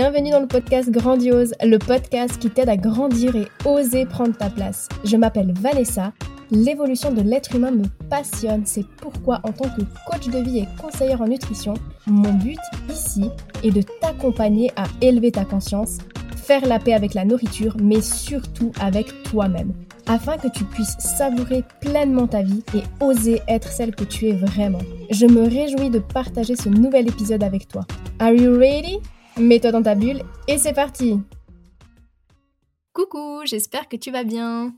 bienvenue dans le podcast Grandiose, le podcast qui t'aide à grandir et oser prendre ta place. Je m'appelle Vanessa, l'évolution de l'être humain me passionne, c'est pourquoi en tant que coach de vie et conseillère en nutrition, mon but ici est de t'accompagner à élever ta conscience, faire la paix avec la nourriture, mais surtout avec toi-même, afin que tu puisses savourer pleinement ta vie et oser être celle que tu es vraiment. Je me réjouis de partager ce nouvel épisode avec toi. Are you ready? Mets-toi dans ta bulle et c'est parti Coucou, j'espère que tu vas bien.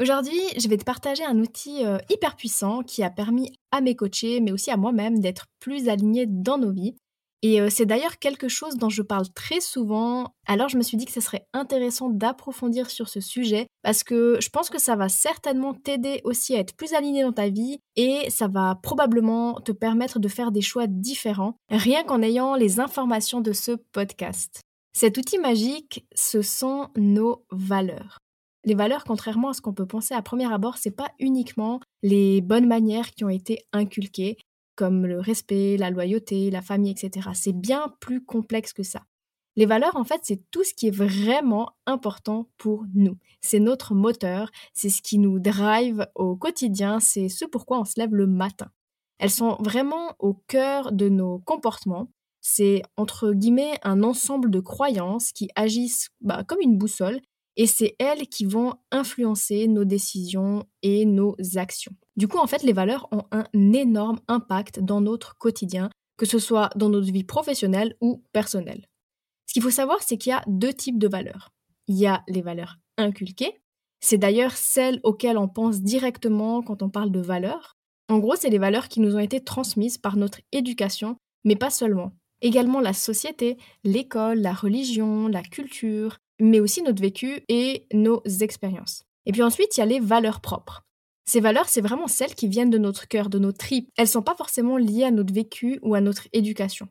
Aujourd'hui, je vais te partager un outil euh, hyper puissant qui a permis à mes coachés, mais aussi à moi-même, d'être plus alignés dans nos vies et c'est d'ailleurs quelque chose dont je parle très souvent. Alors je me suis dit que ce serait intéressant d'approfondir sur ce sujet parce que je pense que ça va certainement t'aider aussi à être plus aligné dans ta vie et ça va probablement te permettre de faire des choix différents rien qu'en ayant les informations de ce podcast. Cet outil magique, ce sont nos valeurs. Les valeurs, contrairement à ce qu'on peut penser à premier abord, c'est pas uniquement les bonnes manières qui ont été inculquées, comme le respect, la loyauté, la famille, etc. C'est bien plus complexe que ça. Les valeurs, en fait, c'est tout ce qui est vraiment important pour nous. C'est notre moteur, c'est ce qui nous drive au quotidien, c'est ce pourquoi on se lève le matin. Elles sont vraiment au cœur de nos comportements. C'est entre guillemets un ensemble de croyances qui agissent bah, comme une boussole et c'est elles qui vont influencer nos décisions et nos actions. Du coup, en fait, les valeurs ont un énorme impact dans notre quotidien, que ce soit dans notre vie professionnelle ou personnelle. Ce qu'il faut savoir, c'est qu'il y a deux types de valeurs. Il y a les valeurs inculquées, c'est d'ailleurs celles auxquelles on pense directement quand on parle de valeurs. En gros, c'est les valeurs qui nous ont été transmises par notre éducation, mais pas seulement. Également la société, l'école, la religion, la culture, mais aussi notre vécu et nos expériences. Et puis ensuite, il y a les valeurs propres. Ces valeurs, c'est vraiment celles qui viennent de notre cœur, de nos tripes. Elles ne sont pas forcément liées à notre vécu ou à notre éducation.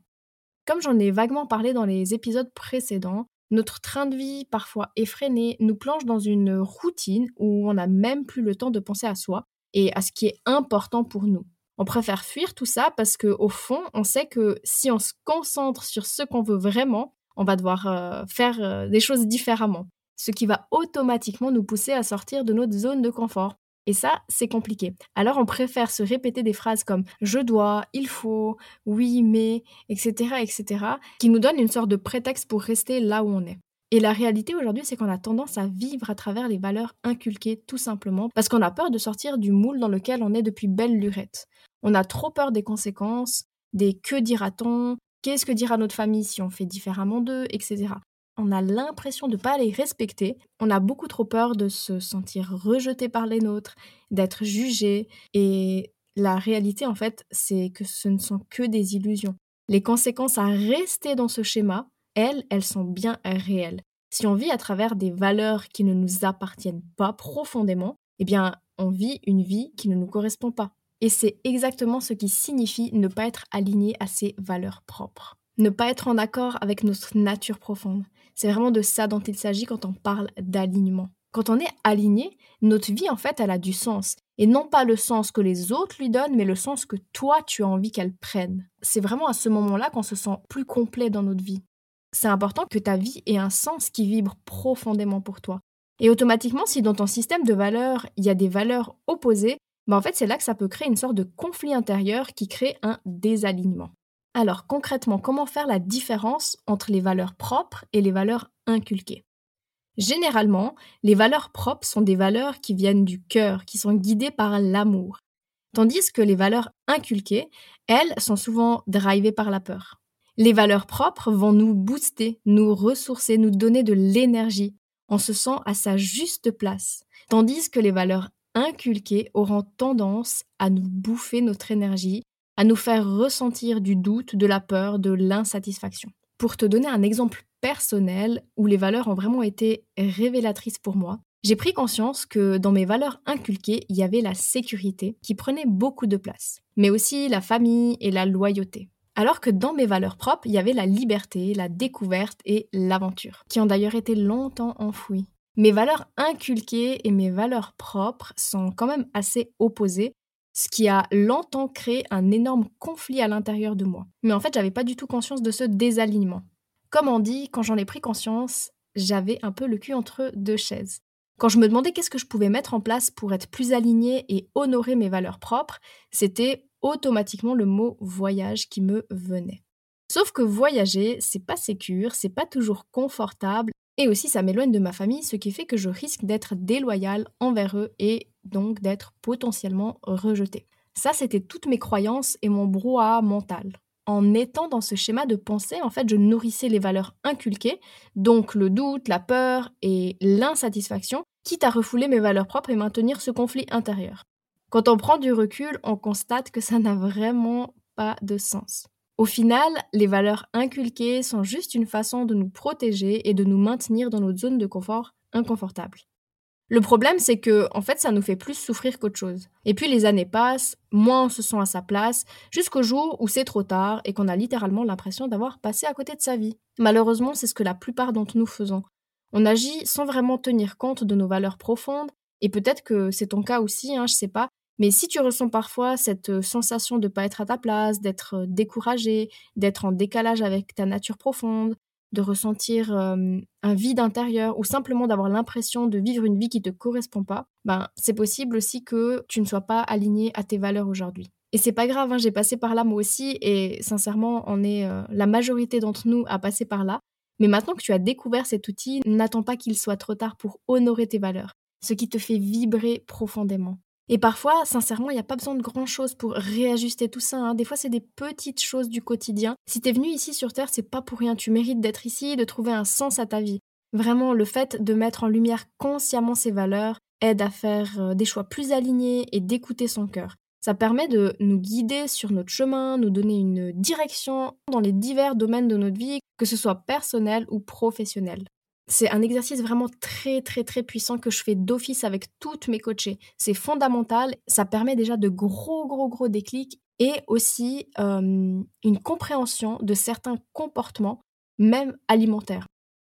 Comme j'en ai vaguement parlé dans les épisodes précédents, notre train de vie, parfois effréné, nous plonge dans une routine où on n'a même plus le temps de penser à soi et à ce qui est important pour nous. On préfère fuir tout ça parce qu'au fond, on sait que si on se concentre sur ce qu'on veut vraiment, on va devoir euh, faire euh, des choses différemment, ce qui va automatiquement nous pousser à sortir de notre zone de confort. Et ça, c'est compliqué. Alors on préfère se répéter des phrases comme je dois, il faut, oui, mais, etc., etc., qui nous donnent une sorte de prétexte pour rester là où on est. Et la réalité aujourd'hui, c'est qu'on a tendance à vivre à travers les valeurs inculquées tout simplement parce qu'on a peur de sortir du moule dans lequel on est depuis belle lurette. On a trop peur des conséquences, des que dira-t-on, Qu'est-ce que dira notre famille si on fait différemment d'eux, etc. On a l'impression de ne pas les respecter. On a beaucoup trop peur de se sentir rejeté par les nôtres, d'être jugé. Et la réalité, en fait, c'est que ce ne sont que des illusions. Les conséquences à rester dans ce schéma, elles, elles sont bien réelles. Si on vit à travers des valeurs qui ne nous appartiennent pas profondément, eh bien, on vit une vie qui ne nous correspond pas. Et c'est exactement ce qui signifie ne pas être aligné à ses valeurs propres. Ne pas être en accord avec notre nature profonde. C'est vraiment de ça dont il s'agit quand on parle d'alignement. Quand on est aligné, notre vie en fait, elle a du sens. Et non pas le sens que les autres lui donnent, mais le sens que toi, tu as envie qu'elle prenne. C'est vraiment à ce moment-là qu'on se sent plus complet dans notre vie. C'est important que ta vie ait un sens qui vibre profondément pour toi. Et automatiquement, si dans ton système de valeurs, il y a des valeurs opposées, bah, en fait, c'est là que ça peut créer une sorte de conflit intérieur qui crée un désalignement. Alors concrètement, comment faire la différence entre les valeurs propres et les valeurs inculquées? Généralement, les valeurs propres sont des valeurs qui viennent du cœur, qui sont guidées par l'amour, tandis que les valeurs inculquées, elles, sont souvent drivées par la peur. Les valeurs propres vont nous booster, nous ressourcer, nous donner de l'énergie. On se sent à sa juste place. Tandis que les valeurs inculqués auront tendance à nous bouffer notre énergie, à nous faire ressentir du doute, de la peur, de l'insatisfaction. Pour te donner un exemple personnel où les valeurs ont vraiment été révélatrices pour moi, j'ai pris conscience que dans mes valeurs inculquées, il y avait la sécurité qui prenait beaucoup de place, mais aussi la famille et la loyauté. Alors que dans mes valeurs propres, il y avait la liberté, la découverte et l'aventure, qui ont d'ailleurs été longtemps enfouies. Mes valeurs inculquées et mes valeurs propres sont quand même assez opposées, ce qui a longtemps créé un énorme conflit à l'intérieur de moi. Mais en fait, j'avais pas du tout conscience de ce désalignement. Comme on dit, quand j'en ai pris conscience, j'avais un peu le cul entre deux chaises. Quand je me demandais qu'est-ce que je pouvais mettre en place pour être plus alignée et honorer mes valeurs propres, c'était automatiquement le mot voyage qui me venait. Sauf que voyager, c'est pas sécure, c'est pas toujours confortable, et aussi ça m'éloigne de ma famille, ce qui fait que je risque d'être déloyale envers eux et donc d'être potentiellement rejetée. Ça, c'était toutes mes croyances et mon brouhaha mental. En étant dans ce schéma de pensée, en fait, je nourrissais les valeurs inculquées, donc le doute, la peur et l'insatisfaction, quitte à refouler mes valeurs propres et maintenir ce conflit intérieur. Quand on prend du recul, on constate que ça n'a vraiment pas de sens. Au final, les valeurs inculquées sont juste une façon de nous protéger et de nous maintenir dans notre zone de confort inconfortable. Le problème, c'est que, en fait, ça nous fait plus souffrir qu'autre chose. Et puis les années passent, moins on se sent à sa place, jusqu'au jour où c'est trop tard et qu'on a littéralement l'impression d'avoir passé à côté de sa vie. Malheureusement, c'est ce que la plupart d'entre nous faisons. On agit sans vraiment tenir compte de nos valeurs profondes, et peut-être que c'est ton cas aussi, hein, je sais pas, mais si tu ressens parfois cette sensation de ne pas être à ta place, d'être découragé, d'être en décalage avec ta nature profonde, de ressentir un vide intérieur ou simplement d'avoir l'impression de vivre une vie qui ne te correspond pas, ben c'est possible aussi que tu ne sois pas aligné à tes valeurs aujourd'hui. Et c'est pas grave, hein, j'ai passé par là moi aussi et sincèrement, on est la majorité d'entre nous à passer par là. Mais maintenant que tu as découvert cet outil, n'attends pas qu'il soit trop tard pour honorer tes valeurs, ce qui te fait vibrer profondément. Et parfois, sincèrement, il n'y a pas besoin de grand-chose pour réajuster tout ça. Hein. Des fois, c'est des petites choses du quotidien. Si tu es venu ici sur Terre, c'est pas pour rien. Tu mérites d'être ici, de trouver un sens à ta vie. Vraiment, le fait de mettre en lumière consciemment ses valeurs aide à faire euh, des choix plus alignés et d'écouter son cœur. Ça permet de nous guider sur notre chemin, nous donner une direction dans les divers domaines de notre vie, que ce soit personnel ou professionnel. C'est un exercice vraiment très très très puissant que je fais d'office avec toutes mes coachées. C'est fondamental, ça permet déjà de gros gros gros déclics et aussi une compréhension de certains comportements, même alimentaires.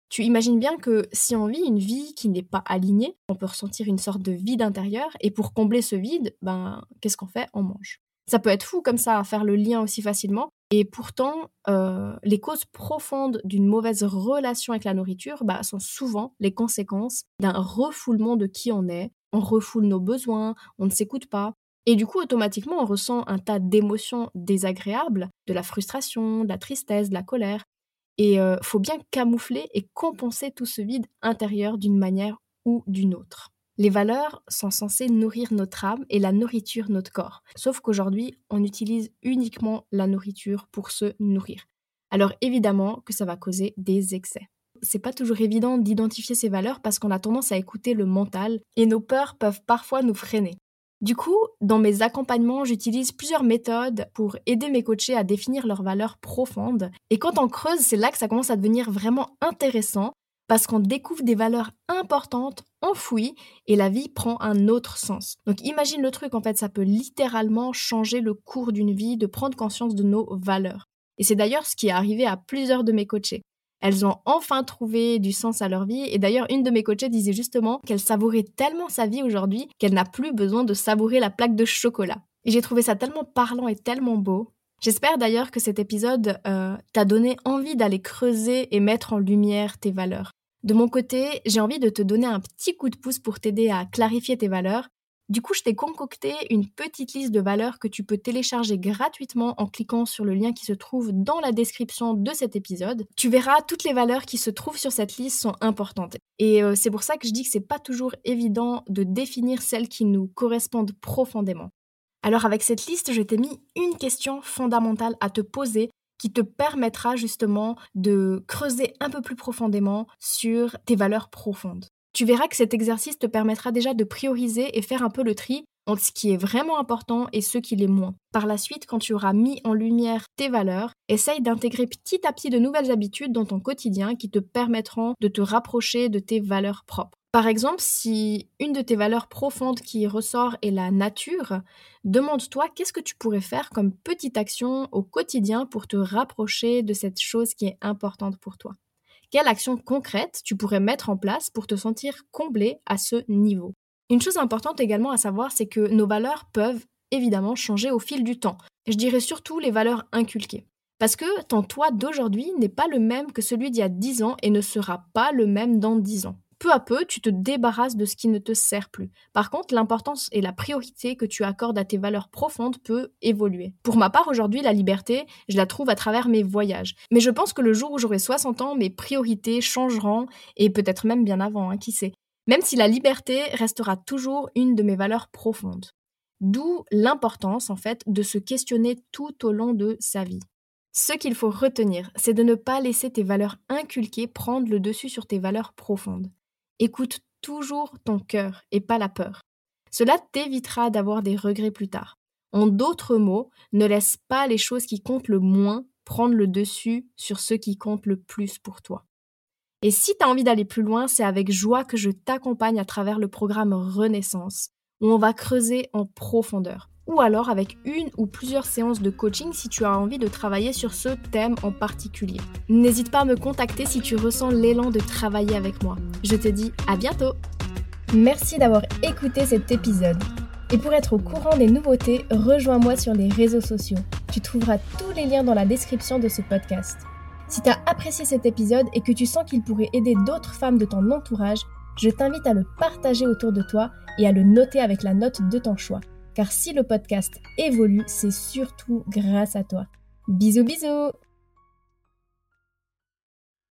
Tu imagines bien que si on vit une vie qui n'est pas alignée, on peut ressentir une sorte de vide intérieur et pour combler ce vide, ben qu'est-ce qu'on fait? On mange. Ça peut être fou comme ça à faire le lien aussi facilement, et pourtant, euh, les causes profondes d'une mauvaise relation avec la nourriture bah, sont souvent les conséquences d'un refoulement de qui on est. On refoule nos besoins, on ne s'écoute pas. Et du coup, automatiquement, on ressent un tas d'émotions désagréables, de la frustration, de la tristesse, de la colère. Et il euh, faut bien camoufler et compenser tout ce vide intérieur d'une manière ou d'une autre. Les valeurs sont censées nourrir notre âme et la nourriture notre corps. Sauf qu'aujourd'hui, on utilise uniquement la nourriture pour se nourrir. Alors évidemment que ça va causer des excès. C'est pas toujours évident d'identifier ces valeurs parce qu'on a tendance à écouter le mental et nos peurs peuvent parfois nous freiner. Du coup, dans mes accompagnements, j'utilise plusieurs méthodes pour aider mes coachés à définir leurs valeurs profondes. Et quand on creuse, c'est là que ça commence à devenir vraiment intéressant parce qu'on découvre des valeurs importantes enfouies et la vie prend un autre sens. Donc imagine le truc, en fait, ça peut littéralement changer le cours d'une vie, de prendre conscience de nos valeurs. Et c'est d'ailleurs ce qui est arrivé à plusieurs de mes coachés. Elles ont enfin trouvé du sens à leur vie et d'ailleurs une de mes coachées disait justement qu'elle savourait tellement sa vie aujourd'hui qu'elle n'a plus besoin de savourer la plaque de chocolat. Et j'ai trouvé ça tellement parlant et tellement beau. J'espère d'ailleurs que cet épisode euh, t'a donné envie d'aller creuser et mettre en lumière tes valeurs. De mon côté, j'ai envie de te donner un petit coup de pouce pour t'aider à clarifier tes valeurs. Du coup, je t'ai concocté une petite liste de valeurs que tu peux télécharger gratuitement en cliquant sur le lien qui se trouve dans la description de cet épisode. Tu verras, toutes les valeurs qui se trouvent sur cette liste sont importantes. Et euh, c'est pour ça que je dis que c'est pas toujours évident de définir celles qui nous correspondent profondément. Alors avec cette liste, je t'ai mis une question fondamentale à te poser qui te permettra justement de creuser un peu plus profondément sur tes valeurs profondes. Tu verras que cet exercice te permettra déjà de prioriser et faire un peu le tri entre ce qui est vraiment important et ce qui l'est moins. Par la suite, quand tu auras mis en lumière tes valeurs, essaye d'intégrer petit à petit de nouvelles habitudes dans ton quotidien qui te permettront de te rapprocher de tes valeurs propres. Par exemple, si une de tes valeurs profondes qui ressort est la nature, demande-toi qu'est-ce que tu pourrais faire comme petite action au quotidien pour te rapprocher de cette chose qui est importante pour toi. Quelle action concrète tu pourrais mettre en place pour te sentir comblé à ce niveau? Une chose importante également à savoir, c'est que nos valeurs peuvent évidemment changer au fil du temps. Je dirais surtout les valeurs inculquées. Parce que ton toi d'aujourd'hui n'est pas le même que celui d'il y a 10 ans et ne sera pas le même dans 10 ans. Peu à peu, tu te débarrasses de ce qui ne te sert plus. Par contre, l'importance et la priorité que tu accordes à tes valeurs profondes peut évoluer. Pour ma part, aujourd'hui, la liberté, je la trouve à travers mes voyages. Mais je pense que le jour où j'aurai 60 ans, mes priorités changeront, et peut-être même bien avant, hein, qui sait. Même si la liberté restera toujours une de mes valeurs profondes. D'où l'importance, en fait, de se questionner tout au long de sa vie. Ce qu'il faut retenir, c'est de ne pas laisser tes valeurs inculquées prendre le dessus sur tes valeurs profondes. Écoute toujours ton cœur et pas la peur. Cela t'évitera d'avoir des regrets plus tard. En d'autres mots, ne laisse pas les choses qui comptent le moins prendre le dessus sur ce qui compte le plus pour toi. Et si tu as envie d'aller plus loin, c'est avec joie que je t'accompagne à travers le programme Renaissance, où on va creuser en profondeur ou alors avec une ou plusieurs séances de coaching si tu as envie de travailler sur ce thème en particulier. N'hésite pas à me contacter si tu ressens l'élan de travailler avec moi. Je te dis à bientôt Merci d'avoir écouté cet épisode. Et pour être au courant des nouveautés, rejoins-moi sur les réseaux sociaux. Tu trouveras tous les liens dans la description de ce podcast. Si tu as apprécié cet épisode et que tu sens qu'il pourrait aider d'autres femmes de ton entourage, je t'invite à le partager autour de toi et à le noter avec la note de ton choix car si le podcast évolue, c'est surtout grâce à toi. Bisous bisous